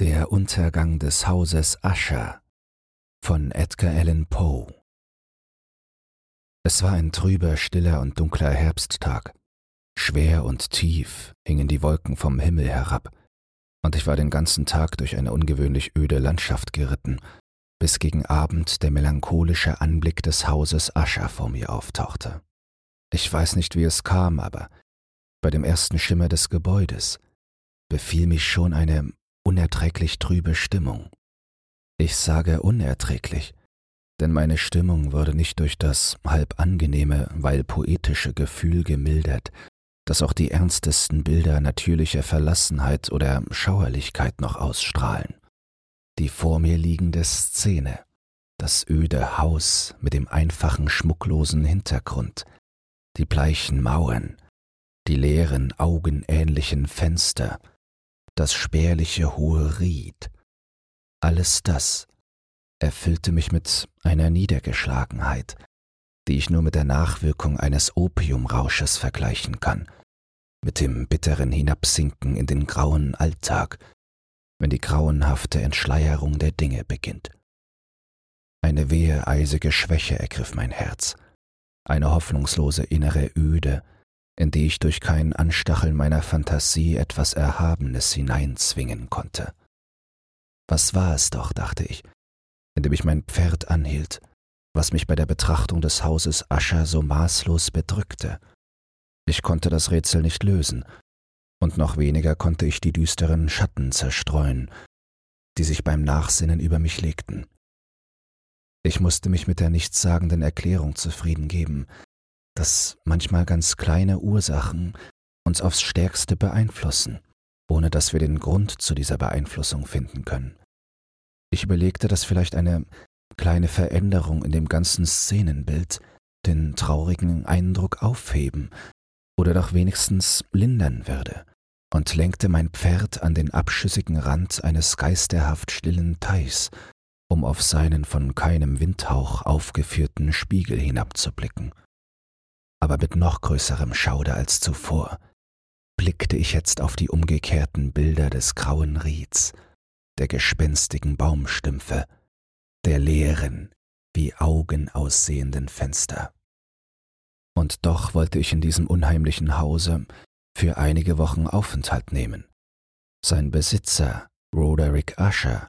Der Untergang des Hauses Usher von Edgar Allan Poe Es war ein trüber, stiller und dunkler Herbsttag. Schwer und tief hingen die Wolken vom Himmel herab, und ich war den ganzen Tag durch eine ungewöhnlich öde Landschaft geritten, bis gegen Abend der melancholische Anblick des Hauses Usher vor mir auftauchte. Ich weiß nicht, wie es kam, aber bei dem ersten Schimmer des Gebäudes befiel mich schon eine unerträglich trübe Stimmung. Ich sage unerträglich, denn meine Stimmung wurde nicht durch das halb angenehme, weil poetische Gefühl gemildert, das auch die ernstesten Bilder natürlicher Verlassenheit oder Schauerlichkeit noch ausstrahlen. Die vor mir liegende Szene, das öde Haus mit dem einfachen, schmucklosen Hintergrund, die bleichen Mauern, die leeren, augenähnlichen Fenster, das spärliche hohe Ried, alles das erfüllte mich mit einer Niedergeschlagenheit, die ich nur mit der Nachwirkung eines Opiumrausches vergleichen kann, mit dem bitteren Hinabsinken in den grauen Alltag, wenn die grauenhafte Entschleierung der Dinge beginnt. Eine wehe eisige Schwäche ergriff mein Herz, eine hoffnungslose innere Öde, in die ich durch kein Anstacheln meiner Fantasie etwas Erhabenes hineinzwingen konnte. Was war es doch, dachte ich, indem ich mein Pferd anhielt, was mich bei der Betrachtung des Hauses Ascher so maßlos bedrückte. Ich konnte das Rätsel nicht lösen, und noch weniger konnte ich die düsteren Schatten zerstreuen, die sich beim Nachsinnen über mich legten. Ich musste mich mit der nichtssagenden Erklärung zufrieden geben, dass manchmal ganz kleine Ursachen uns aufs stärkste beeinflussen, ohne dass wir den Grund zu dieser Beeinflussung finden können. Ich überlegte, dass vielleicht eine kleine Veränderung in dem ganzen Szenenbild den traurigen Eindruck aufheben oder doch wenigstens lindern würde, und lenkte mein Pferd an den abschüssigen Rand eines geisterhaft stillen Teichs, um auf seinen von keinem Windhauch aufgeführten Spiegel hinabzublicken aber mit noch größerem Schauder als zuvor, blickte ich jetzt auf die umgekehrten Bilder des grauen Rieds, der gespenstigen Baumstümpfe, der leeren, wie Augen aussehenden Fenster. Und doch wollte ich in diesem unheimlichen Hause für einige Wochen Aufenthalt nehmen. Sein Besitzer, Roderick Usher,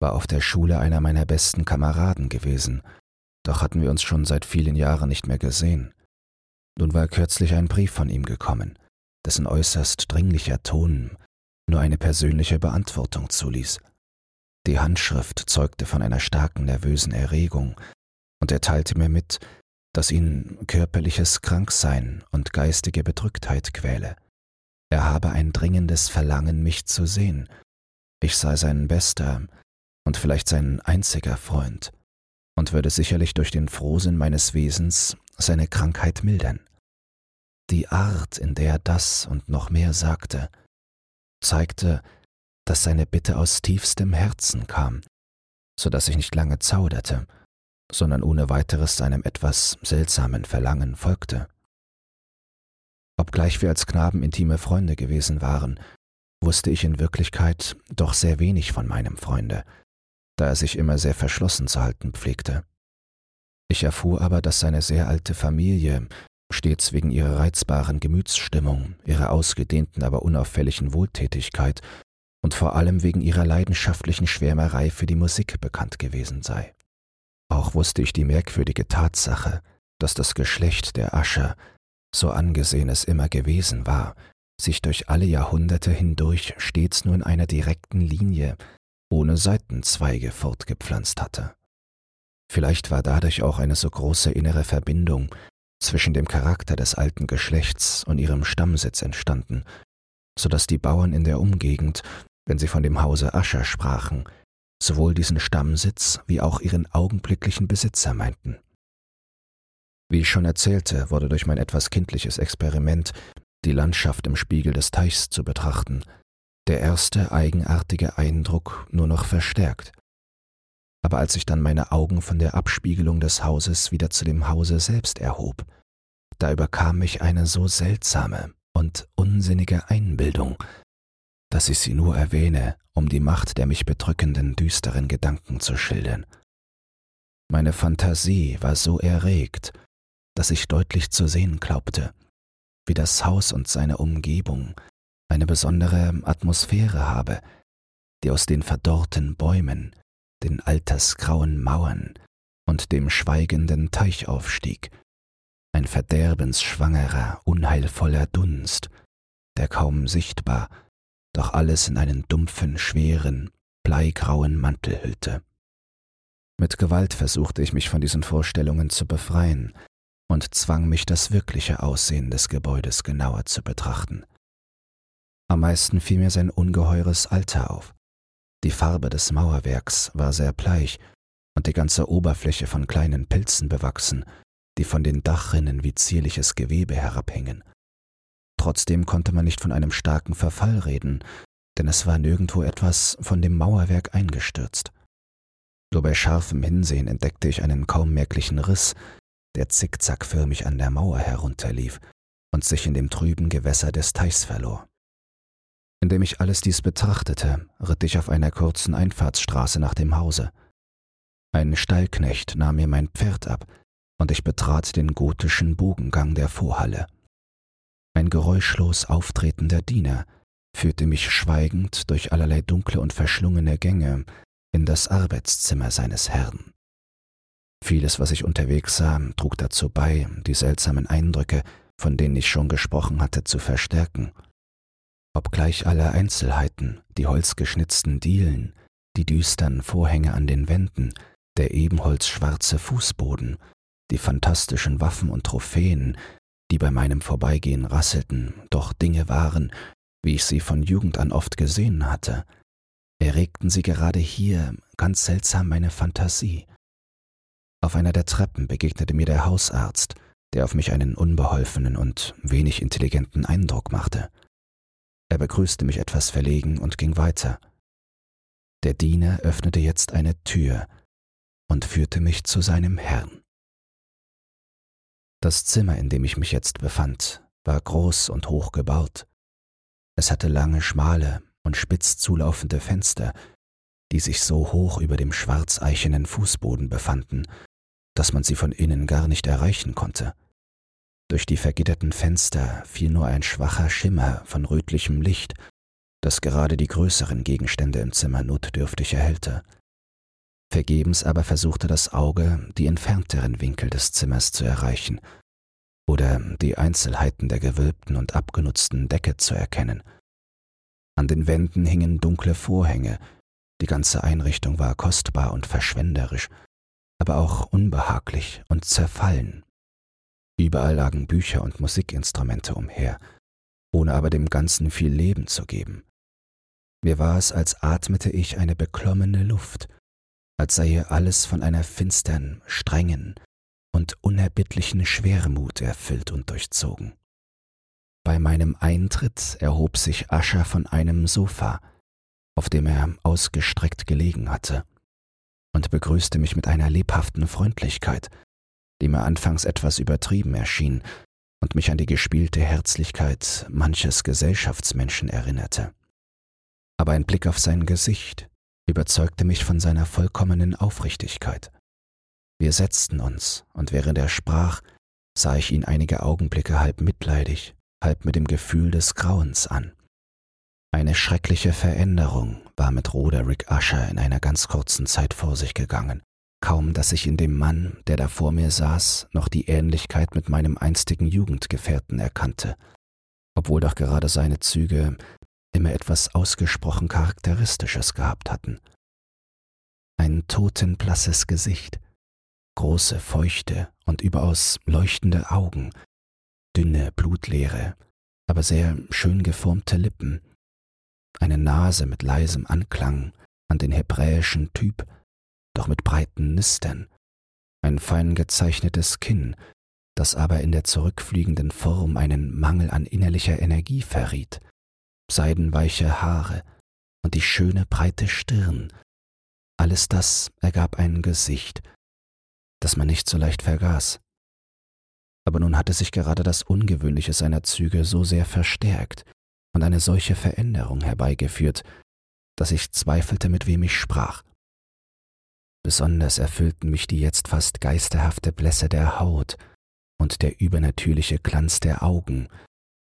war auf der Schule einer meiner besten Kameraden gewesen, doch hatten wir uns schon seit vielen Jahren nicht mehr gesehen. Nun war kürzlich ein Brief von ihm gekommen, dessen äußerst dringlicher Ton nur eine persönliche Beantwortung zuließ. Die Handschrift zeugte von einer starken nervösen Erregung, und er teilte mir mit, dass ihn körperliches Kranksein und geistige Bedrücktheit quäle. Er habe ein dringendes Verlangen, mich zu sehen. Ich sei sein bester und vielleicht sein einziger Freund und würde sicherlich durch den Frohsinn meines Wesens seine Krankheit mildern. Die Art, in der er das und noch mehr sagte, zeigte, dass seine Bitte aus tiefstem Herzen kam, so dass ich nicht lange zauderte, sondern ohne weiteres seinem etwas seltsamen Verlangen folgte. Obgleich wir als Knaben intime Freunde gewesen waren, wusste ich in Wirklichkeit doch sehr wenig von meinem Freunde, da er sich immer sehr verschlossen zu halten pflegte. Ich erfuhr aber, dass seine sehr alte Familie, stets wegen ihrer reizbaren Gemütsstimmung, ihrer ausgedehnten, aber unauffälligen Wohltätigkeit und vor allem wegen ihrer leidenschaftlichen Schwärmerei für die Musik bekannt gewesen sei. Auch wusste ich die merkwürdige Tatsache, dass das Geschlecht der Ascher, so angesehen es immer gewesen war, sich durch alle Jahrhunderte hindurch stets nur in einer direkten Linie, ohne Seitenzweige fortgepflanzt hatte. Vielleicht war dadurch auch eine so große innere Verbindung zwischen dem Charakter des alten Geschlechts und ihrem Stammsitz entstanden, so dass die Bauern in der Umgegend, wenn sie von dem Hause Ascher sprachen, sowohl diesen Stammsitz wie auch ihren augenblicklichen Besitzer meinten. Wie ich schon erzählte, wurde durch mein etwas kindliches Experiment, die Landschaft im Spiegel des Teichs zu betrachten, der erste eigenartige Eindruck nur noch verstärkt aber als ich dann meine Augen von der Abspiegelung des Hauses wieder zu dem Hause selbst erhob, da überkam mich eine so seltsame und unsinnige Einbildung, dass ich sie nur erwähne, um die Macht der mich bedrückenden, düsteren Gedanken zu schildern. Meine Fantasie war so erregt, dass ich deutlich zu sehen glaubte, wie das Haus und seine Umgebung eine besondere Atmosphäre habe, die aus den verdorrten Bäumen, den altersgrauen Mauern und dem schweigenden Teich aufstieg, ein verderbensschwangerer, unheilvoller Dunst, der kaum sichtbar, doch alles in einen dumpfen, schweren, bleigrauen Mantel hüllte. Mit Gewalt versuchte ich mich von diesen Vorstellungen zu befreien und zwang mich, das wirkliche Aussehen des Gebäudes genauer zu betrachten. Am meisten fiel mir sein ungeheures Alter auf. Die Farbe des Mauerwerks war sehr bleich und die ganze Oberfläche von kleinen Pilzen bewachsen, die von den Dachrinnen wie zierliches Gewebe herabhingen. Trotzdem konnte man nicht von einem starken Verfall reden, denn es war nirgendwo etwas von dem Mauerwerk eingestürzt. Nur bei scharfem Hinsehen entdeckte ich einen kaum merklichen Riss, der zickzackförmig an der Mauer herunterlief und sich in dem trüben Gewässer des Teichs verlor. Indem ich alles dies betrachtete, ritt ich auf einer kurzen Einfahrtsstraße nach dem Hause. Ein Stallknecht nahm mir mein Pferd ab, und ich betrat den gotischen Bogengang der Vorhalle. Ein geräuschlos auftretender Diener führte mich schweigend durch allerlei dunkle und verschlungene Gänge in das Arbeitszimmer seines Herrn. Vieles, was ich unterwegs sah, trug dazu bei, die seltsamen Eindrücke, von denen ich schon gesprochen hatte, zu verstärken. Obgleich alle Einzelheiten, die holzgeschnitzten Dielen, die düstern Vorhänge an den Wänden, der ebenholzschwarze Fußboden, die fantastischen Waffen und Trophäen, die bei meinem Vorbeigehen rasselten, doch Dinge waren, wie ich sie von Jugend an oft gesehen hatte, erregten sie gerade hier ganz seltsam meine Fantasie. Auf einer der Treppen begegnete mir der Hausarzt, der auf mich einen unbeholfenen und wenig intelligenten Eindruck machte. Er begrüßte mich etwas verlegen und ging weiter. Der Diener öffnete jetzt eine Tür und führte mich zu seinem Herrn. Das Zimmer, in dem ich mich jetzt befand, war groß und hoch gebaut. Es hatte lange, schmale und spitz zulaufende Fenster, die sich so hoch über dem schwarzeichenen Fußboden befanden, dass man sie von innen gar nicht erreichen konnte. Durch die vergitterten Fenster fiel nur ein schwacher Schimmer von rötlichem Licht, das gerade die größeren Gegenstände im Zimmer notdürftig erhellte. Vergebens aber versuchte das Auge, die entfernteren Winkel des Zimmers zu erreichen oder die Einzelheiten der gewölbten und abgenutzten Decke zu erkennen. An den Wänden hingen dunkle Vorhänge, die ganze Einrichtung war kostbar und verschwenderisch, aber auch unbehaglich und zerfallen. Überall lagen Bücher und Musikinstrumente umher, ohne aber dem Ganzen viel Leben zu geben. Mir war es, als atmete ich eine beklommene Luft, als sei hier alles von einer finstern, strengen und unerbittlichen Schwermut erfüllt und durchzogen. Bei meinem Eintritt erhob sich Ascher von einem Sofa, auf dem er ausgestreckt gelegen hatte, und begrüßte mich mit einer lebhaften Freundlichkeit, die mir anfangs etwas übertrieben erschien und mich an die gespielte Herzlichkeit manches Gesellschaftsmenschen erinnerte. Aber ein Blick auf sein Gesicht, überzeugte mich von seiner vollkommenen Aufrichtigkeit. Wir setzten uns, und während er sprach, sah ich ihn einige Augenblicke halb mitleidig, halb mit dem Gefühl des Grauens an. Eine schreckliche Veränderung war mit Roderick Usher in einer ganz kurzen Zeit vor sich gegangen, kaum dass ich in dem Mann, der da vor mir saß, noch die Ähnlichkeit mit meinem einstigen Jugendgefährten erkannte, obwohl doch gerade seine Züge immer etwas ausgesprochen Charakteristisches gehabt hatten. Ein totenblasses Gesicht, große, feuchte und überaus leuchtende Augen, dünne, blutleere, aber sehr schön geformte Lippen, eine Nase mit leisem Anklang an den hebräischen Typ, doch mit breiten Nistern, ein fein gezeichnetes Kinn, das aber in der zurückfliegenden Form einen Mangel an innerlicher Energie verriet, seidenweiche Haare und die schöne breite Stirn. Alles das ergab ein Gesicht, das man nicht so leicht vergaß. Aber nun hatte sich gerade das Ungewöhnliche seiner Züge so sehr verstärkt, und eine solche Veränderung herbeigeführt, dass ich zweifelte, mit wem ich sprach. Besonders erfüllten mich die jetzt fast geisterhafte Blässe der Haut und der übernatürliche Glanz der Augen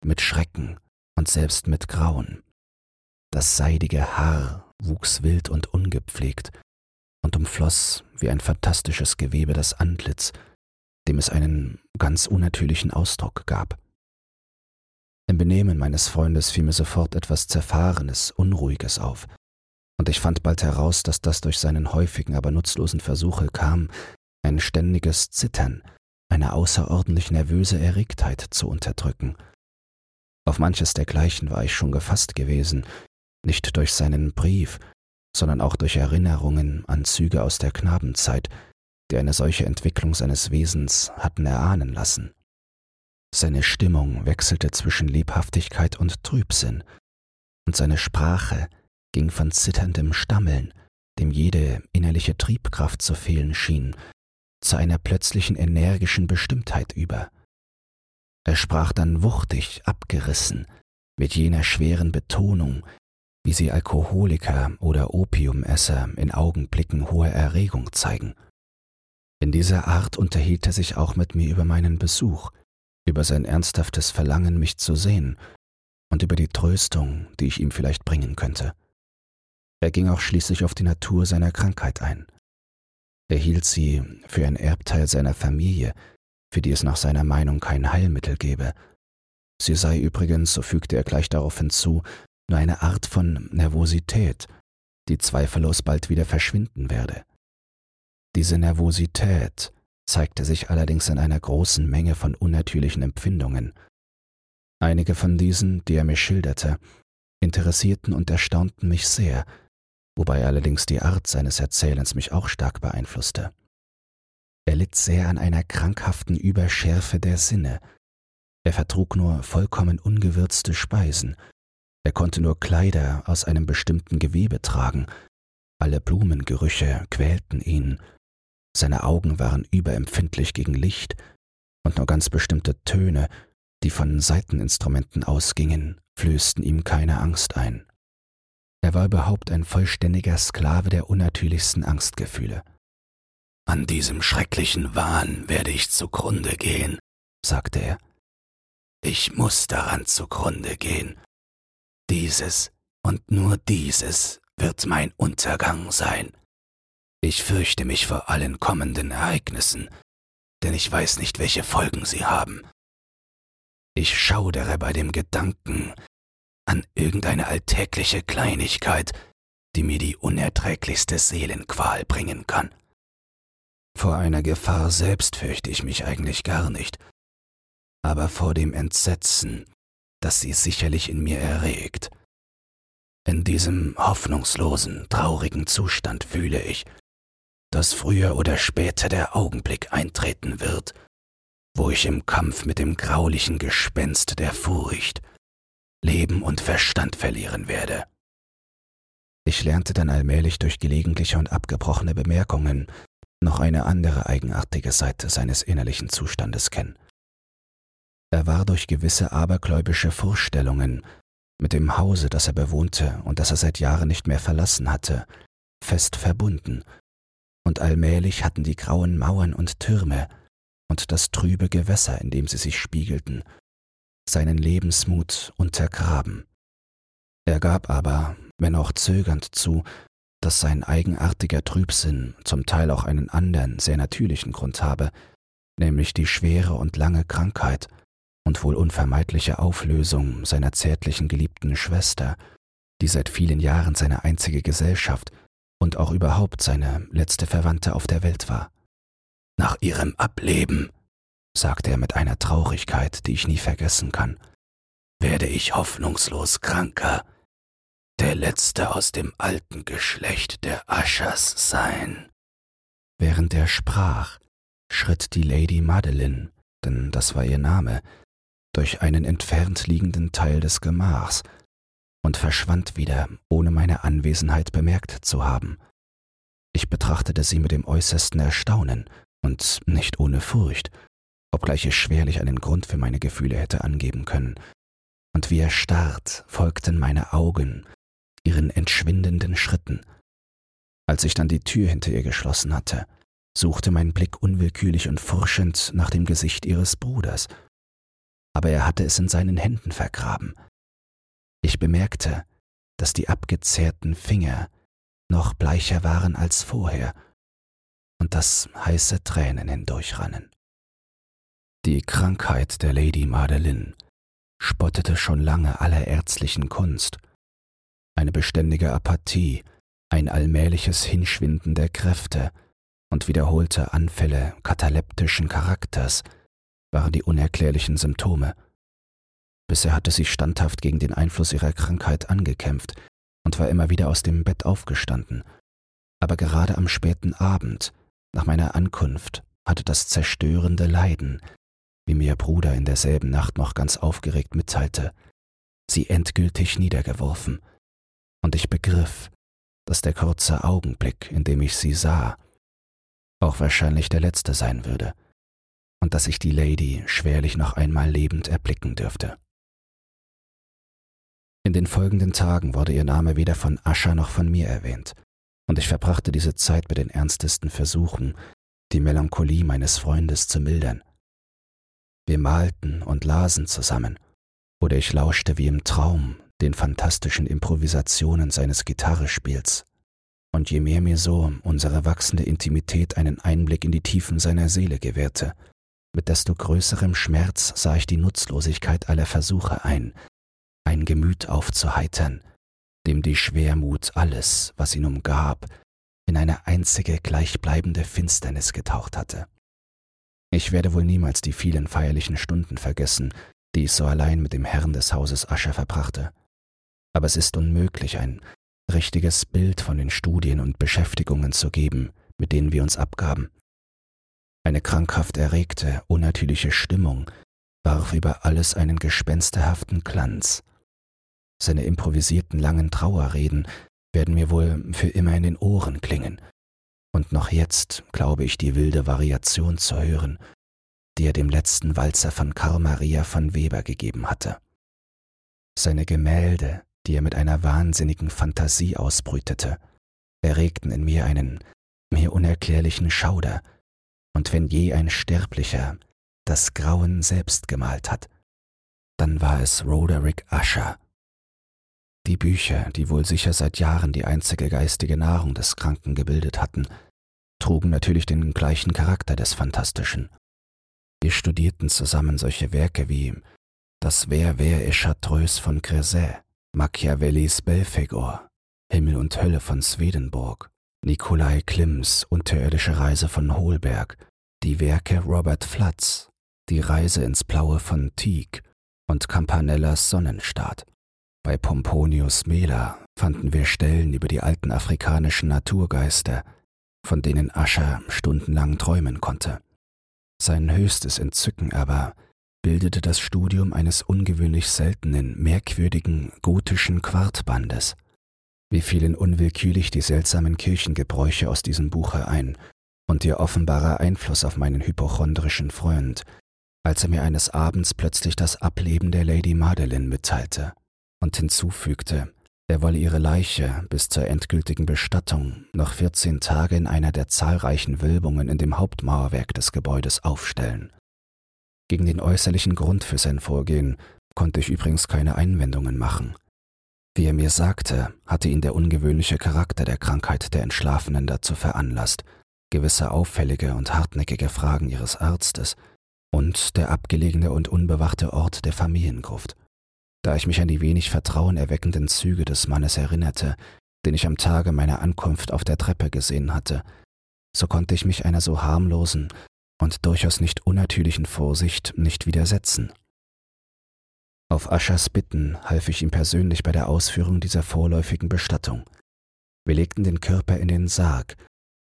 mit Schrecken und selbst mit Grauen. Das seidige Haar wuchs wild und ungepflegt und umfloß wie ein fantastisches Gewebe das Antlitz, dem es einen ganz unnatürlichen Ausdruck gab. Im Benehmen meines Freundes fiel mir sofort etwas Zerfahrenes, Unruhiges auf, und ich fand bald heraus, dass das durch seinen häufigen, aber nutzlosen Versuche kam, ein ständiges Zittern, eine außerordentlich nervöse Erregtheit zu unterdrücken. Auf manches dergleichen war ich schon gefasst gewesen, nicht durch seinen Brief, sondern auch durch Erinnerungen an Züge aus der Knabenzeit, die eine solche Entwicklung seines Wesens hatten erahnen lassen. Seine Stimmung wechselte zwischen Lebhaftigkeit und Trübsinn, und seine Sprache ging von zitterndem Stammeln, dem jede innerliche Triebkraft zu fehlen schien, zu einer plötzlichen energischen Bestimmtheit über. Er sprach dann wuchtig, abgerissen, mit jener schweren Betonung, wie sie Alkoholiker oder Opiumesser in Augenblicken hoher Erregung zeigen. In dieser Art unterhielt er sich auch mit mir über meinen Besuch, über sein ernsthaftes Verlangen, mich zu sehen und über die Tröstung, die ich ihm vielleicht bringen könnte. Er ging auch schließlich auf die Natur seiner Krankheit ein. Er hielt sie für ein Erbteil seiner Familie, für die es nach seiner Meinung kein Heilmittel gebe. Sie sei übrigens, so fügte er gleich darauf hinzu, nur eine Art von Nervosität, die zweifellos bald wieder verschwinden werde. Diese Nervosität zeigte sich allerdings in einer großen Menge von unnatürlichen Empfindungen. Einige von diesen, die er mir schilderte, interessierten und erstaunten mich sehr, wobei allerdings die Art seines Erzählens mich auch stark beeinflusste. Er litt sehr an einer krankhaften Überschärfe der Sinne. Er vertrug nur vollkommen ungewürzte Speisen er konnte nur Kleider aus einem bestimmten Gewebe tragen. Alle Blumengerüche quälten ihn. Seine Augen waren überempfindlich gegen Licht und nur ganz bestimmte Töne, die von Saiteninstrumenten ausgingen, flößten ihm keine Angst ein. Er war überhaupt ein vollständiger Sklave der unnatürlichsten Angstgefühle. An diesem schrecklichen Wahn werde ich zugrunde gehen, sagte er. Ich muss daran zugrunde gehen, dieses und nur dieses wird mein Untergang sein. Ich fürchte mich vor allen kommenden Ereignissen, denn ich weiß nicht, welche Folgen sie haben. Ich schaudere bei dem Gedanken an irgendeine alltägliche Kleinigkeit, die mir die unerträglichste Seelenqual bringen kann. Vor einer Gefahr selbst fürchte ich mich eigentlich gar nicht, aber vor dem Entsetzen, das sie sicherlich in mir erregt. In diesem hoffnungslosen, traurigen Zustand fühle ich, dass früher oder später der Augenblick eintreten wird, wo ich im Kampf mit dem graulichen Gespenst der Furcht Leben und Verstand verlieren werde. Ich lernte dann allmählich durch gelegentliche und abgebrochene Bemerkungen noch eine andere eigenartige Seite seines innerlichen Zustandes kennen. Er war durch gewisse abergläubische Vorstellungen mit dem Hause, das er bewohnte und das er seit Jahren nicht mehr verlassen hatte, fest verbunden, und allmählich hatten die grauen Mauern und Türme und das trübe Gewässer, in dem sie sich spiegelten, seinen Lebensmut untergraben. Er gab aber, wenn auch zögernd zu, dass sein eigenartiger Trübsinn zum Teil auch einen anderen, sehr natürlichen Grund habe, nämlich die schwere und lange Krankheit, und wohl unvermeidliche Auflösung seiner zärtlichen geliebten Schwester, die seit vielen Jahren seine einzige Gesellschaft und auch überhaupt seine letzte Verwandte auf der Welt war. Nach ihrem Ableben, sagte er mit einer Traurigkeit, die ich nie vergessen kann, werde ich hoffnungslos kranker, der letzte aus dem alten Geschlecht der Aschers sein. Während er sprach, schritt die Lady Madeline, denn das war ihr Name, durch einen entfernt liegenden Teil des Gemachs und verschwand wieder, ohne meine Anwesenheit bemerkt zu haben. Ich betrachtete sie mit dem äußersten Erstaunen und nicht ohne Furcht, obgleich ich schwerlich einen Grund für meine Gefühle hätte angeben können, und wie erstarrt folgten meine Augen ihren entschwindenden Schritten. Als ich dann die Tür hinter ihr geschlossen hatte, suchte mein Blick unwillkürlich und forschend nach dem Gesicht ihres Bruders, aber er hatte es in seinen Händen vergraben. Ich bemerkte, dass die abgezehrten Finger noch bleicher waren als vorher und dass heiße Tränen hindurchrannen. Die Krankheit der Lady Madeline spottete schon lange aller ärztlichen Kunst. Eine beständige Apathie, ein allmähliches Hinschwinden der Kräfte und wiederholte Anfälle kataleptischen Charakters waren die unerklärlichen Symptome. Bisher hatte sie standhaft gegen den Einfluss ihrer Krankheit angekämpft und war immer wieder aus dem Bett aufgestanden. Aber gerade am späten Abend, nach meiner Ankunft, hatte das zerstörende Leiden, wie mir ihr Bruder in derselben Nacht noch ganz aufgeregt mitteilte, sie endgültig niedergeworfen, und ich begriff, dass der kurze Augenblick, in dem ich sie sah, auch wahrscheinlich der letzte sein würde, und dass ich die Lady schwerlich noch einmal lebend erblicken dürfte. In den folgenden Tagen wurde ihr Name weder von Ascher noch von mir erwähnt, und ich verbrachte diese Zeit mit den ernstesten Versuchen, die Melancholie meines Freundes zu mildern. Wir malten und lasen zusammen, oder ich lauschte wie im Traum den fantastischen Improvisationen seines Gitarrespiels. Und je mehr mir so unsere wachsende Intimität einen Einblick in die Tiefen seiner Seele gewährte, mit desto größerem Schmerz sah ich die Nutzlosigkeit aller Versuche ein, ein Gemüt aufzuheitern, dem die Schwermut alles, was ihn umgab, in eine einzige gleichbleibende Finsternis getaucht hatte. Ich werde wohl niemals die vielen feierlichen Stunden vergessen, die ich so allein mit dem Herrn des Hauses Ascher verbrachte. Aber es ist unmöglich, ein richtiges Bild von den Studien und Beschäftigungen zu geben, mit denen wir uns abgaben. Eine krankhaft erregte, unnatürliche Stimmung warf über alles einen gespensterhaften Glanz. Seine improvisierten langen Trauerreden werden mir wohl für immer in den Ohren klingen, und noch jetzt glaube ich die wilde Variation zu hören, die er dem letzten Walzer von Karl Maria von Weber gegeben hatte. Seine Gemälde, die er mit einer wahnsinnigen Fantasie ausbrütete, erregten in mir einen mir unerklärlichen Schauder, und wenn je ein Sterblicher das Grauen selbst gemalt hat, dann war es Roderick Usher. Die Bücher, die wohl sicher seit Jahren die einzige geistige Nahrung des Kranken gebildet hatten, trugen natürlich den gleichen Charakter des Fantastischen. Wir studierten zusammen solche Werke wie Das Wer Wer est Chartreuse von Creuset, Machiavellis Belphegor, Himmel und Hölle von Swedenborg, Nikolai Klimms Unterirdische Reise von Holberg, die Werke Robert Floods, Die Reise ins Blaue von Tieck und Campanellas Sonnenstaat. Bei Pomponius Mela fanden wir Stellen über die alten afrikanischen Naturgeister, von denen Ascher stundenlang träumen konnte. Sein höchstes Entzücken aber bildete das Studium eines ungewöhnlich seltenen, merkwürdigen gotischen Quartbandes. Wir fielen unwillkürlich die seltsamen Kirchengebräuche aus diesem Buche ein und ihr offenbarer Einfluss auf meinen hypochondrischen Freund, als er mir eines Abends plötzlich das Ableben der Lady Madeline mitteilte und hinzufügte, er wolle ihre Leiche bis zur endgültigen Bestattung noch vierzehn Tage in einer der zahlreichen Wölbungen in dem Hauptmauerwerk des Gebäudes aufstellen. Gegen den äußerlichen Grund für sein Vorgehen konnte ich übrigens keine Einwendungen machen. Wie er mir sagte, hatte ihn der ungewöhnliche Charakter der Krankheit der Entschlafenen dazu veranlasst, gewisse auffällige und hartnäckige Fragen ihres Arztes und der abgelegene und unbewachte Ort der Familiengruft da ich mich an die wenig vertrauenerweckenden Züge des Mannes erinnerte, den ich am Tage meiner Ankunft auf der Treppe gesehen hatte, so konnte ich mich einer so harmlosen und durchaus nicht unnatürlichen Vorsicht nicht widersetzen. Auf Aschers Bitten half ich ihm persönlich bei der Ausführung dieser vorläufigen Bestattung. Wir legten den Körper in den Sarg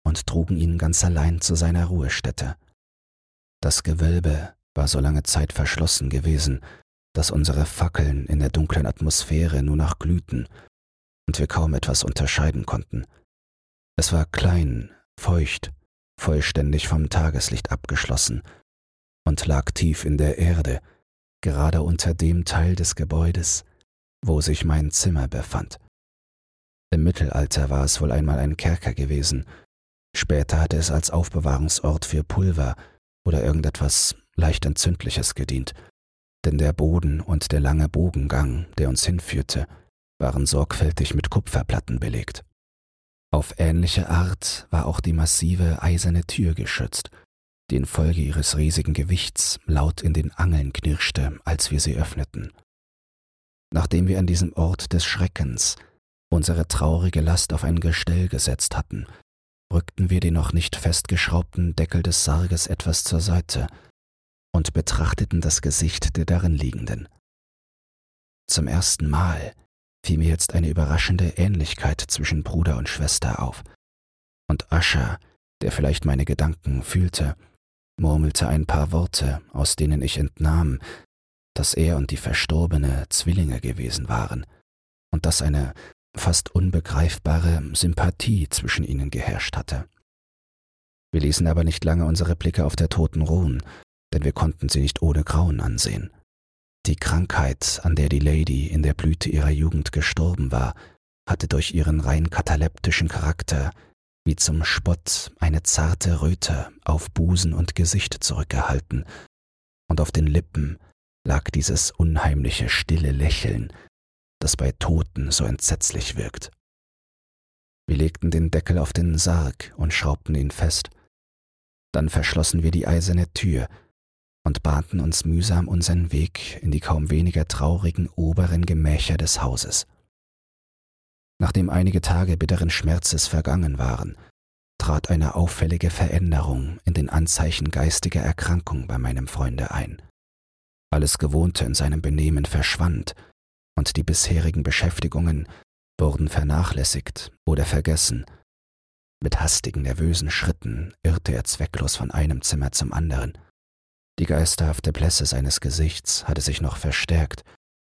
und trugen ihn ganz allein zu seiner Ruhestätte. Das Gewölbe war so lange Zeit verschlossen gewesen, dass unsere Fackeln in der dunklen Atmosphäre nur noch glühten und wir kaum etwas unterscheiden konnten. Es war klein, feucht, vollständig vom Tageslicht abgeschlossen und lag tief in der Erde, gerade unter dem Teil des Gebäudes, wo sich mein Zimmer befand. Im Mittelalter war es wohl einmal ein Kerker gewesen, später hatte es als Aufbewahrungsort für Pulver oder irgendetwas leicht Entzündliches gedient, denn der Boden und der lange Bogengang, der uns hinführte, waren sorgfältig mit Kupferplatten belegt. Auf ähnliche Art war auch die massive eiserne Tür geschützt, die infolge ihres riesigen Gewichts laut in den Angeln knirschte, als wir sie öffneten. Nachdem wir an diesem Ort des Schreckens unsere traurige Last auf ein Gestell gesetzt hatten, rückten wir den noch nicht festgeschraubten Deckel des Sarges etwas zur Seite und betrachteten das Gesicht der darin liegenden. Zum ersten Mal fiel mir jetzt eine überraschende Ähnlichkeit zwischen Bruder und Schwester auf, und Ascher, der vielleicht meine Gedanken fühlte, murmelte ein paar Worte, aus denen ich entnahm, dass er und die Verstorbene Zwillinge gewesen waren und dass eine fast unbegreifbare Sympathie zwischen ihnen geherrscht hatte. Wir ließen aber nicht lange unsere Blicke auf der Toten ruhen, denn wir konnten sie nicht ohne Grauen ansehen. Die Krankheit, an der die Lady in der Blüte ihrer Jugend gestorben war, hatte durch ihren rein kataleptischen Charakter wie zum Spott eine zarte Röte auf Busen und Gesicht zurückgehalten, und auf den Lippen lag dieses unheimliche stille Lächeln, das bei Toten so entsetzlich wirkt. Wir legten den Deckel auf den Sarg und schraubten ihn fest. Dann verschlossen wir die eiserne Tür und bahnten uns mühsam unseren Weg in die kaum weniger traurigen oberen Gemächer des Hauses. Nachdem einige Tage bitteren Schmerzes vergangen waren, trat eine auffällige Veränderung in den Anzeichen geistiger Erkrankung bei meinem Freunde ein. Alles Gewohnte in seinem Benehmen verschwand, und die bisherigen Beschäftigungen wurden vernachlässigt oder vergessen. Mit hastigen, nervösen Schritten irrte er zwecklos von einem Zimmer zum anderen. Die geisterhafte Blässe seines Gesichts hatte sich noch verstärkt,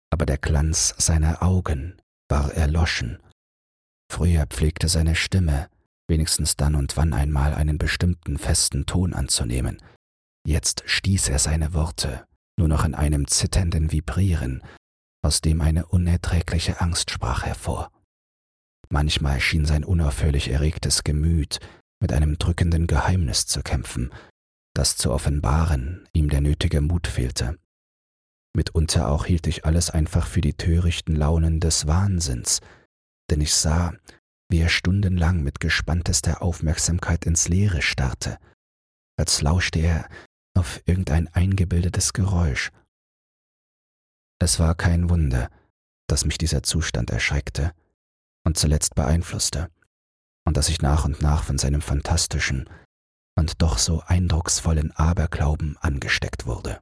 aber der Glanz seiner Augen war erloschen. Früher pflegte seine Stimme, wenigstens dann und wann einmal einen bestimmten festen Ton anzunehmen. Jetzt stieß er seine Worte nur noch in einem zitternden Vibrieren, aus dem eine unerträgliche Angst sprach hervor. Manchmal schien sein unaufhörlich erregtes Gemüt mit einem drückenden Geheimnis zu kämpfen, das zu offenbaren ihm der nötige Mut fehlte. Mitunter auch hielt ich alles einfach für die törichten Launen des Wahnsinns, denn ich sah, wie er stundenlang mit gespanntester Aufmerksamkeit ins Leere starrte, als lauschte er auf irgendein eingebildetes Geräusch. Es war kein Wunder, dass mich dieser Zustand erschreckte und zuletzt beeinflusste, und dass ich nach und nach von seinem fantastischen und doch so eindrucksvollen Aberglauben angesteckt wurde.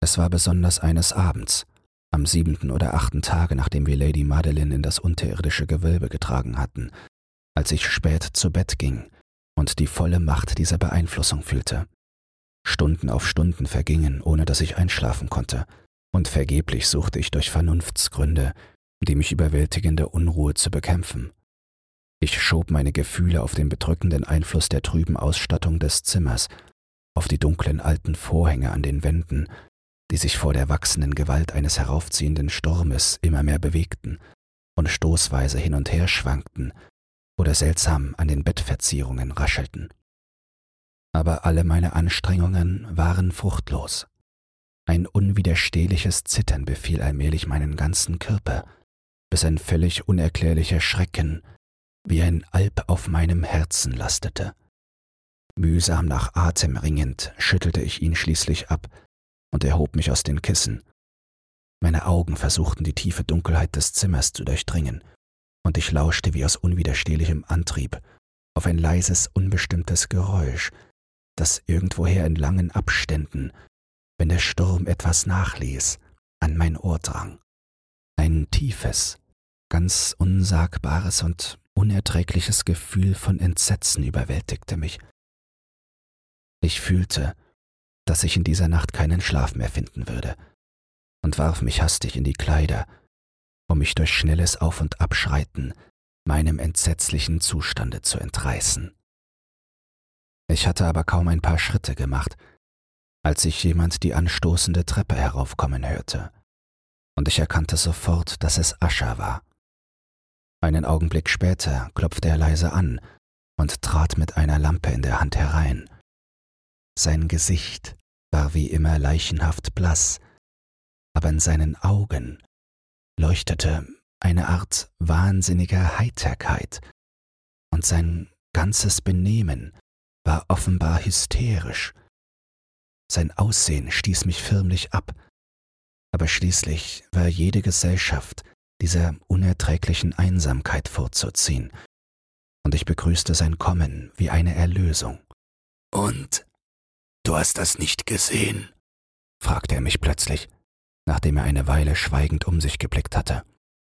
Es war besonders eines Abends, am siebenten oder achten Tage, nachdem wir Lady Madeline in das unterirdische Gewölbe getragen hatten, als ich spät zu Bett ging und die volle Macht dieser Beeinflussung fühlte. Stunden auf Stunden vergingen, ohne dass ich einschlafen konnte, und vergeblich suchte ich durch Vernunftsgründe, die mich überwältigende Unruhe zu bekämpfen. Ich schob meine Gefühle auf den bedrückenden Einfluss der trüben Ausstattung des Zimmers, auf die dunklen alten Vorhänge an den Wänden, die sich vor der wachsenden Gewalt eines heraufziehenden Sturmes immer mehr bewegten und stoßweise hin und her schwankten oder seltsam an den Bettverzierungen raschelten. Aber alle meine Anstrengungen waren fruchtlos. Ein unwiderstehliches Zittern befiel allmählich meinen ganzen Körper, bis ein völlig unerklärlicher Schrecken wie ein Alp auf meinem Herzen lastete. Mühsam nach Atem ringend schüttelte ich ihn schließlich ab und erhob mich aus den Kissen. Meine Augen versuchten die tiefe Dunkelheit des Zimmers zu durchdringen, und ich lauschte wie aus unwiderstehlichem Antrieb auf ein leises, unbestimmtes Geräusch, das irgendwoher in langen Abständen wenn der Sturm etwas nachließ, an mein Ohr drang. Ein tiefes, ganz unsagbares und unerträgliches Gefühl von Entsetzen überwältigte mich. Ich fühlte, dass ich in dieser Nacht keinen Schlaf mehr finden würde, und warf mich hastig in die Kleider, um mich durch schnelles Auf und Abschreiten meinem entsetzlichen Zustande zu entreißen. Ich hatte aber kaum ein paar Schritte gemacht, als ich jemand die anstoßende Treppe heraufkommen hörte, und ich erkannte sofort, dass es Ascha war. Einen Augenblick später klopfte er leise an und trat mit einer Lampe in der Hand herein. Sein Gesicht war wie immer leichenhaft blass, aber in seinen Augen leuchtete eine Art wahnsinniger Heiterkeit, und sein ganzes Benehmen war offenbar hysterisch. Sein Aussehen stieß mich förmlich ab, aber schließlich war jede Gesellschaft dieser unerträglichen Einsamkeit vorzuziehen, und ich begrüßte sein Kommen wie eine Erlösung. Und du hast das nicht gesehen? fragte er mich plötzlich, nachdem er eine Weile schweigend um sich geblickt hatte.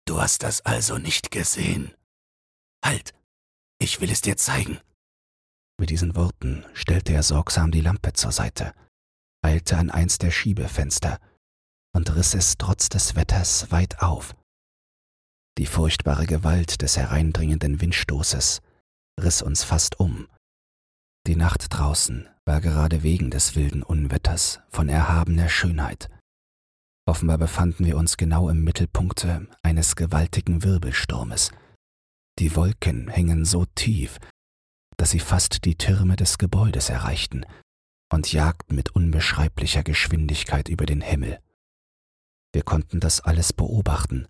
Du hast das also nicht gesehen. Halt, ich will es dir zeigen. Mit diesen Worten stellte er sorgsam die Lampe zur Seite, eilte an eins der Schiebefenster und riss es trotz des Wetters weit auf. Die furchtbare Gewalt des hereindringenden Windstoßes riss uns fast um. Die Nacht draußen war gerade wegen des wilden Unwetters von erhabener Schönheit. Offenbar befanden wir uns genau im Mittelpunkte eines gewaltigen Wirbelsturmes. Die Wolken hingen so tief, dass sie fast die Türme des Gebäudes erreichten und jagten mit unbeschreiblicher Geschwindigkeit über den Himmel. Wir konnten das alles beobachten,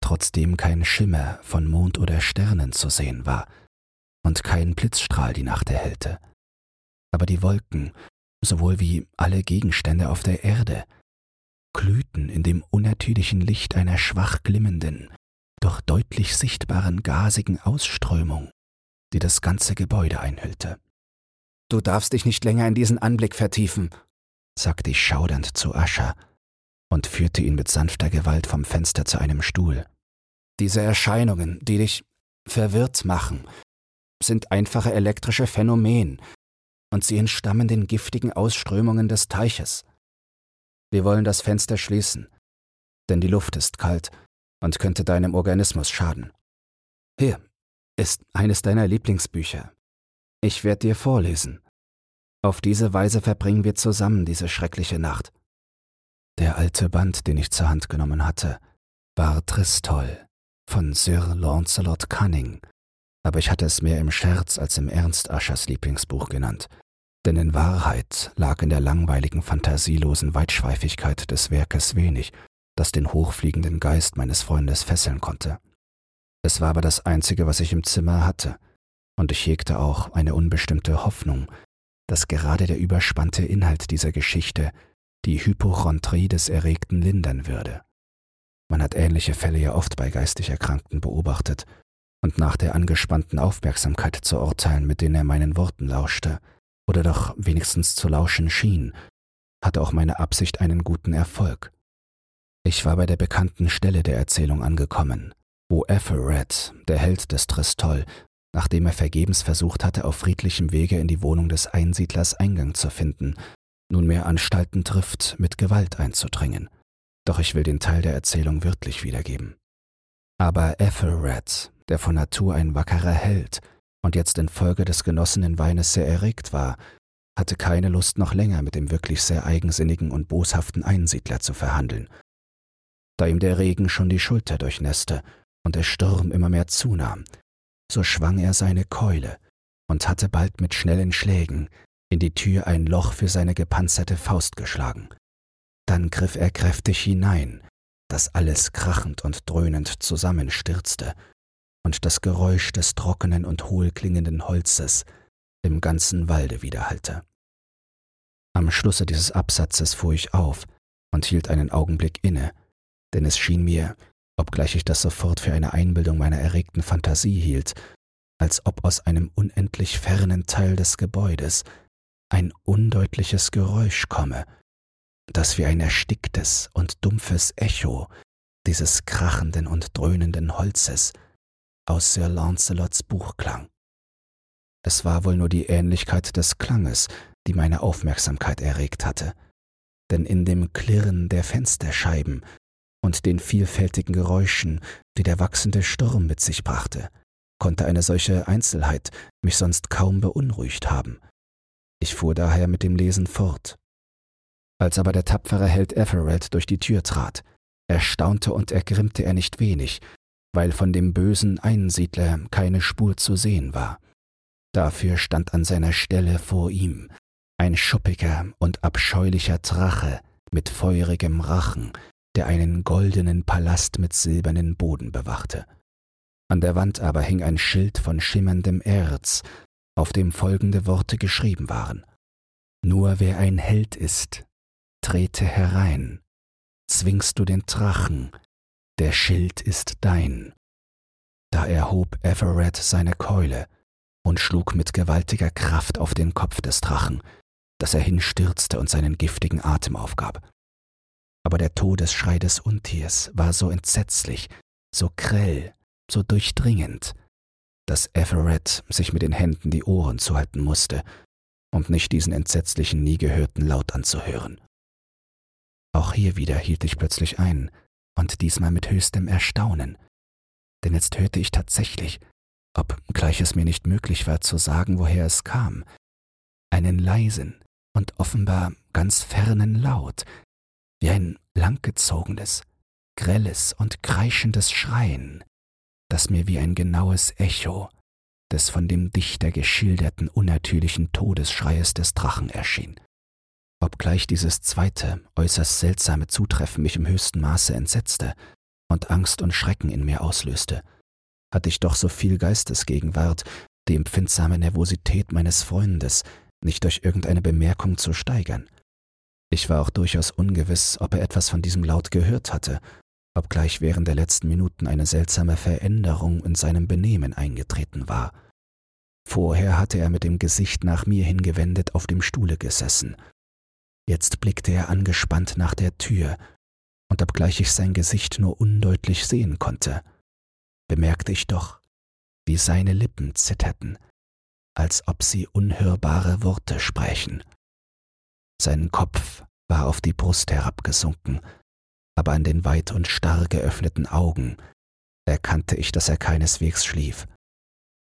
trotzdem kein Schimmer von Mond oder Sternen zu sehen war und kein Blitzstrahl die Nacht erhellte. Aber die Wolken, sowohl wie alle Gegenstände auf der Erde, glühten in dem unnatürlichen Licht einer schwach glimmenden, doch deutlich sichtbaren gasigen Ausströmung, die das ganze Gebäude einhüllte. Du darfst dich nicht länger in diesen Anblick vertiefen, sagte ich schaudernd zu Ascha und führte ihn mit sanfter Gewalt vom Fenster zu einem Stuhl. Diese Erscheinungen, die dich verwirrt machen, sind einfache elektrische Phänomen, und sie entstammen den giftigen Ausströmungen des Teiches. Wir wollen das Fenster schließen, denn die Luft ist kalt und könnte deinem Organismus schaden. Hier ist eines deiner Lieblingsbücher. Ich werde dir vorlesen. Auf diese Weise verbringen wir zusammen diese schreckliche Nacht. Der alte Band, den ich zur Hand genommen hatte, war Tristol, von Sir Launcelot Cunning, aber ich hatte es mehr im Scherz als im Ernst Aschers Lieblingsbuch genannt, denn in Wahrheit lag in der langweiligen, fantasielosen Weitschweifigkeit des Werkes wenig, das den hochfliegenden Geist meines Freundes fesseln konnte. Es war aber das Einzige, was ich im Zimmer hatte, und ich hegte auch eine unbestimmte Hoffnung, dass gerade der überspannte Inhalt dieser Geschichte die Hypochondrie des Erregten lindern würde. Man hat ähnliche Fälle ja oft bei geistig Erkrankten beobachtet, und nach der angespannten Aufmerksamkeit zu urteilen, mit denen er meinen Worten lauschte, oder doch wenigstens zu lauschen schien, hatte auch meine Absicht einen guten Erfolg. Ich war bei der bekannten Stelle der Erzählung angekommen, wo Ethelred, der Held des Tristol, nachdem er vergebens versucht hatte, auf friedlichem Wege in die Wohnung des Einsiedlers Eingang zu finden, nunmehr Anstalten trifft, mit Gewalt einzudringen doch ich will den Teil der Erzählung wörtlich wiedergeben. Aber Ethelred, der von Natur ein wackerer Held und jetzt infolge des genossenen Weines sehr erregt war, hatte keine Lust noch länger mit dem wirklich sehr eigensinnigen und boshaften Einsiedler zu verhandeln. Da ihm der Regen schon die Schulter durchnässte und der Sturm immer mehr zunahm, so schwang er seine Keule und hatte bald mit schnellen Schlägen in die Tür ein Loch für seine gepanzerte Faust geschlagen. Dann griff er kräftig hinein, dass alles krachend und dröhnend zusammenstürzte und das Geräusch des trockenen und hohlklingenden Holzes im ganzen Walde widerhallte. Am Schlusse dieses Absatzes fuhr ich auf und hielt einen Augenblick inne, denn es schien mir, obgleich ich das sofort für eine Einbildung meiner erregten Fantasie hielt, als ob aus einem unendlich fernen Teil des Gebäudes ein undeutliches Geräusch komme, das wie ein ersticktes und dumpfes Echo dieses krachenden und dröhnenden Holzes aus Sir Lancelots Buch klang. Es war wohl nur die Ähnlichkeit des Klanges, die meine Aufmerksamkeit erregt hatte, denn in dem Klirren der Fensterscheiben und den vielfältigen Geräuschen, die der wachsende Sturm mit sich brachte, konnte eine solche Einzelheit mich sonst kaum beunruhigt haben. Ich fuhr daher mit dem Lesen fort Als aber der tapfere Held Everett durch die Tür trat, erstaunte und ergrimmte er nicht wenig, weil von dem bösen Einsiedler keine Spur zu sehen war. Dafür stand an seiner Stelle vor ihm ein schuppiger und abscheulicher Drache mit feurigem Rachen, der einen goldenen Palast mit silbernen Boden bewachte. An der Wand aber hing ein Schild von schimmerndem Erz, auf dem folgende Worte geschrieben waren. Nur wer ein Held ist, trete herein. Zwingst du den Drachen, der Schild ist dein. Da erhob Everett seine Keule und schlug mit gewaltiger Kraft auf den Kopf des Drachen, dass er hinstürzte und seinen giftigen Atem aufgab. Aber der Todesschrei des Untiers war so entsetzlich, so grell, so durchdringend, dass Everett sich mit den Händen die Ohren zuhalten musste, um nicht diesen entsetzlichen, nie gehörten Laut anzuhören. Auch hier wieder hielt ich plötzlich ein, und diesmal mit höchstem Erstaunen, denn jetzt hörte ich tatsächlich, obgleich es mir nicht möglich war zu sagen, woher es kam, einen leisen, und offenbar ganz fernen Laut, wie ein langgezogenes, grelles und kreischendes Schreien, das mir wie ein genaues Echo des von dem Dichter geschilderten unnatürlichen Todesschreies des Drachen erschien. Obgleich dieses zweite, äußerst seltsame Zutreffen mich im höchsten Maße entsetzte und Angst und Schrecken in mir auslöste, hatte ich doch so viel Geistesgegenwart, die empfindsame Nervosität meines Freundes nicht durch irgendeine Bemerkung zu steigern. Ich war auch durchaus ungewiss, ob er etwas von diesem Laut gehört hatte, obgleich während der letzten Minuten eine seltsame Veränderung in seinem Benehmen eingetreten war. Vorher hatte er mit dem Gesicht nach mir hingewendet auf dem Stuhle gesessen. Jetzt blickte er angespannt nach der Tür, und obgleich ich sein Gesicht nur undeutlich sehen konnte, bemerkte ich doch, wie seine Lippen zitterten, als ob sie unhörbare Worte sprächen. Sein Kopf war auf die Brust herabgesunken, aber an den weit und starr geöffneten Augen erkannte ich, dass er keineswegs schlief.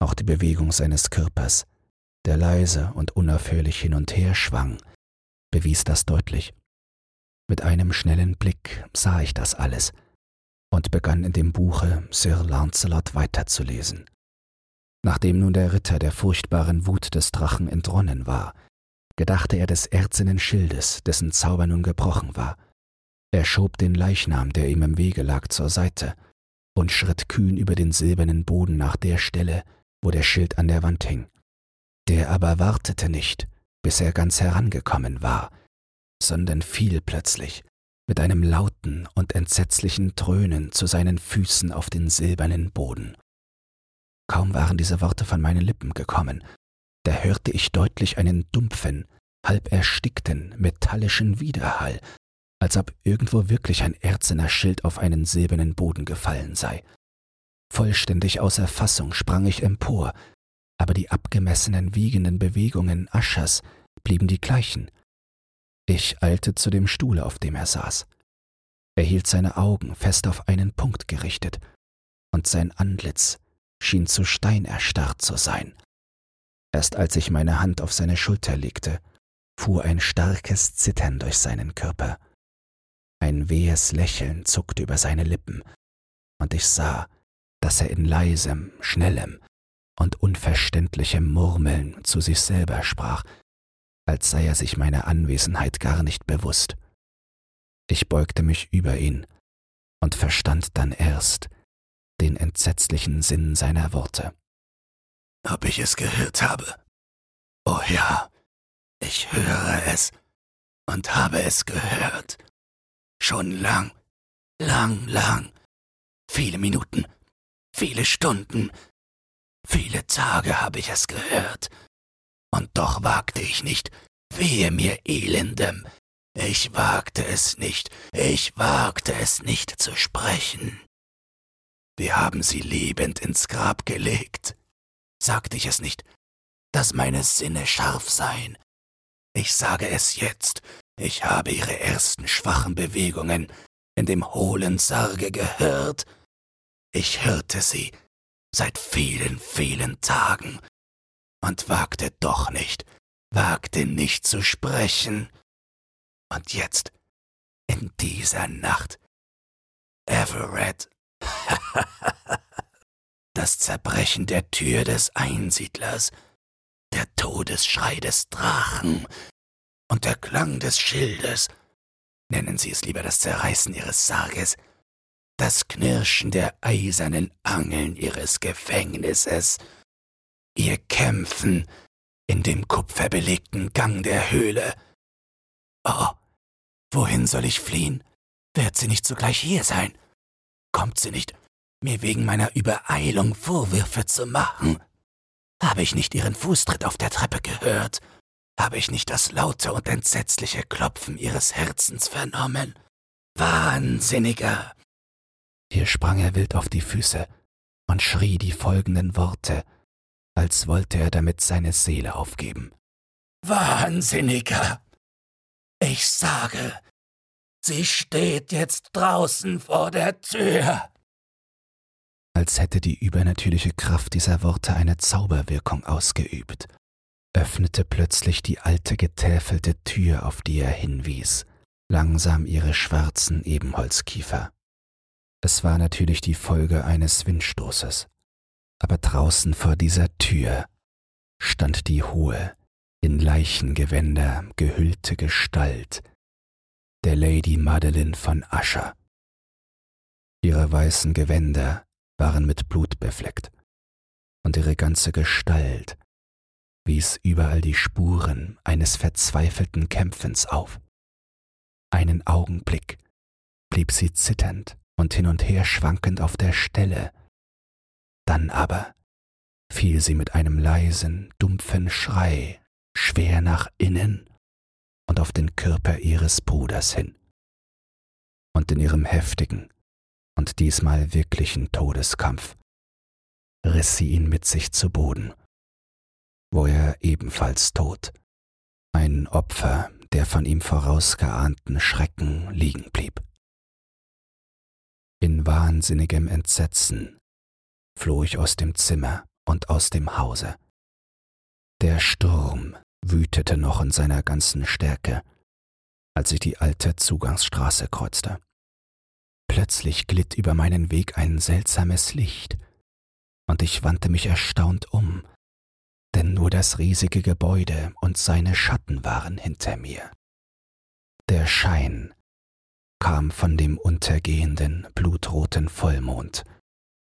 Auch die Bewegung seines Körpers, der leise und unaufhörlich hin und her schwang, bewies das deutlich. Mit einem schnellen Blick sah ich das alles und begann in dem Buche Sir Lancelot weiterzulesen. Nachdem nun der Ritter der furchtbaren Wut des Drachen entronnen war, gedachte er des erzenen Schildes, dessen Zauber nun gebrochen war. Er schob den Leichnam, der ihm im Wege lag, zur Seite und schritt kühn über den silbernen Boden nach der Stelle, wo der Schild an der Wand hing. Der aber wartete nicht, bis er ganz herangekommen war, sondern fiel plötzlich mit einem lauten und entsetzlichen Dröhnen zu seinen Füßen auf den silbernen Boden. Kaum waren diese Worte von meinen Lippen gekommen, da hörte ich deutlich einen dumpfen, halb erstickten, metallischen Widerhall, als ob irgendwo wirklich ein erzener Schild auf einen silbernen Boden gefallen sei. Vollständig außer Fassung sprang ich empor, aber die abgemessenen wiegenden Bewegungen Aschers blieben die gleichen. Ich eilte zu dem Stuhle, auf dem er saß. Er hielt seine Augen fest auf einen Punkt gerichtet, und sein Antlitz schien zu Stein erstarrt zu sein. Erst als ich meine Hand auf seine Schulter legte, fuhr ein starkes Zittern durch seinen Körper. Ein wehes Lächeln zuckte über seine Lippen, und ich sah, dass er in leisem, schnellem und unverständlichem Murmeln zu sich selber sprach, als sei er sich meiner Anwesenheit gar nicht bewusst. Ich beugte mich über ihn und verstand dann erst, den entsetzlichen Sinn seiner Worte. Ob ich es gehört habe? Oh ja, ich höre es und habe es gehört. Schon lang, lang, lang. Viele Minuten, viele Stunden, viele Tage habe ich es gehört. Und doch wagte ich nicht, wehe mir elendem, ich wagte es nicht, ich wagte es nicht zu sprechen. Wir haben sie lebend ins Grab gelegt. Sagte ich es nicht, dass meine Sinne scharf seien? Ich sage es jetzt, ich habe ihre ersten schwachen Bewegungen in dem hohlen Sarge gehört. Ich hörte sie seit vielen, vielen Tagen und wagte doch nicht, wagte nicht zu sprechen. Und jetzt, in dieser Nacht, Everett, das Zerbrechen der Tür des Einsiedlers, der Todesschrei des Drachen und der Klang des Schildes, nennen Sie es lieber das Zerreißen Ihres Sarges, das Knirschen der eisernen Angeln Ihres Gefängnisses, Ihr Kämpfen in dem kupferbelegten Gang der Höhle. Oh, wohin soll ich fliehen? Wird sie nicht sogleich hier sein? Kommt sie nicht, mir wegen meiner Übereilung Vorwürfe zu machen? Habe ich nicht ihren Fußtritt auf der Treppe gehört? Habe ich nicht das laute und entsetzliche Klopfen ihres Herzens vernommen? Wahnsinniger! Hier sprang er wild auf die Füße und schrie die folgenden Worte, als wollte er damit seine Seele aufgeben. Wahnsinniger! Ich sage, sie steht jetzt draußen vor der Tür. Als hätte die übernatürliche Kraft dieser Worte eine Zauberwirkung ausgeübt öffnete plötzlich die alte getäfelte Tür, auf die er hinwies, langsam ihre schwarzen Ebenholzkiefer. Es war natürlich die Folge eines Windstoßes, aber draußen vor dieser Tür stand die hohe, in Leichengewänder gehüllte Gestalt der Lady Madeline von Usher. Ihre weißen Gewänder waren mit Blut befleckt, und ihre ganze Gestalt wies überall die Spuren eines verzweifelten Kämpfens auf. Einen Augenblick blieb sie zitternd und hin und her schwankend auf der Stelle, dann aber fiel sie mit einem leisen, dumpfen Schrei schwer nach innen und auf den Körper ihres Bruders hin. Und in ihrem heftigen und diesmal wirklichen Todeskampf riss sie ihn mit sich zu Boden wo er ebenfalls tot, ein Opfer der von ihm vorausgeahnten Schrecken liegen blieb. In wahnsinnigem Entsetzen floh ich aus dem Zimmer und aus dem Hause. Der Sturm wütete noch in seiner ganzen Stärke, als ich die alte Zugangsstraße kreuzte. Plötzlich glitt über meinen Weg ein seltsames Licht, und ich wandte mich erstaunt um, denn nur das riesige Gebäude und seine Schatten waren hinter mir. Der Schein kam von dem untergehenden, blutroten Vollmond,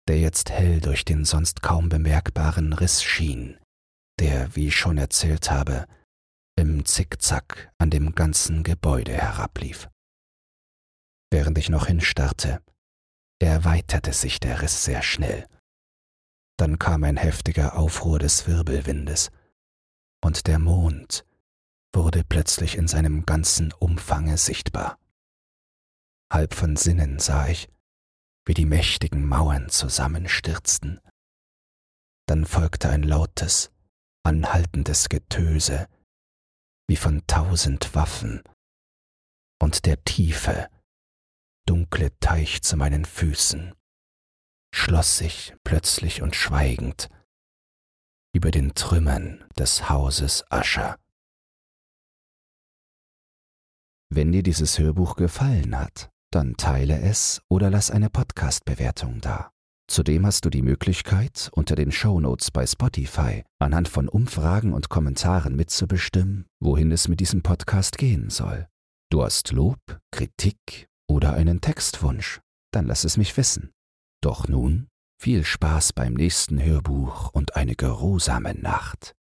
der jetzt hell durch den sonst kaum bemerkbaren Riss schien, der, wie ich schon erzählt habe, im Zickzack an dem ganzen Gebäude herablief. Während ich noch hinstarrte, erweiterte sich der Riss sehr schnell dann kam ein heftiger Aufruhr des Wirbelwindes, und der Mond wurde plötzlich in seinem ganzen Umfange sichtbar. Halb von Sinnen sah ich, wie die mächtigen Mauern zusammenstürzten. Dann folgte ein lautes, anhaltendes Getöse, wie von tausend Waffen, und der tiefe, dunkle Teich zu meinen Füßen schloss sich plötzlich und schweigend über den Trümmern des Hauses Ascher. Wenn dir dieses Hörbuch gefallen hat, dann teile es oder lass eine Podcast-Bewertung da. Zudem hast du die Möglichkeit, unter den Shownotes bei Spotify anhand von Umfragen und Kommentaren mitzubestimmen, wohin es mit diesem Podcast gehen soll. Du hast Lob, Kritik oder einen Textwunsch, dann lass es mich wissen. Doch nun viel Spaß beim nächsten Hörbuch und eine geruhsame Nacht.